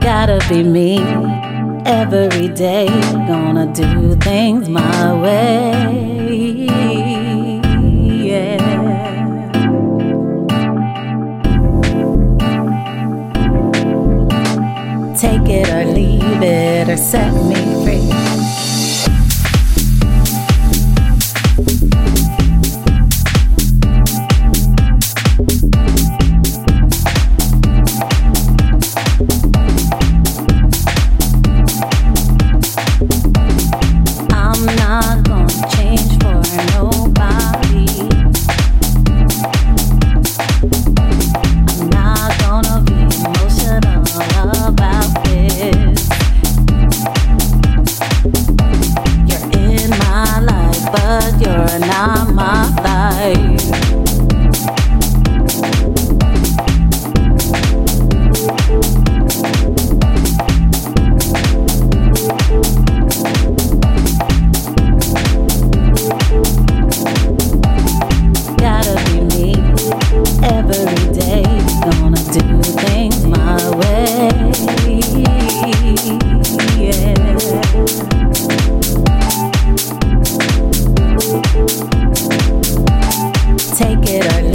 Gotta be me every day. Gonna do things my way. Yeah. Take it or leave it or set me free. it or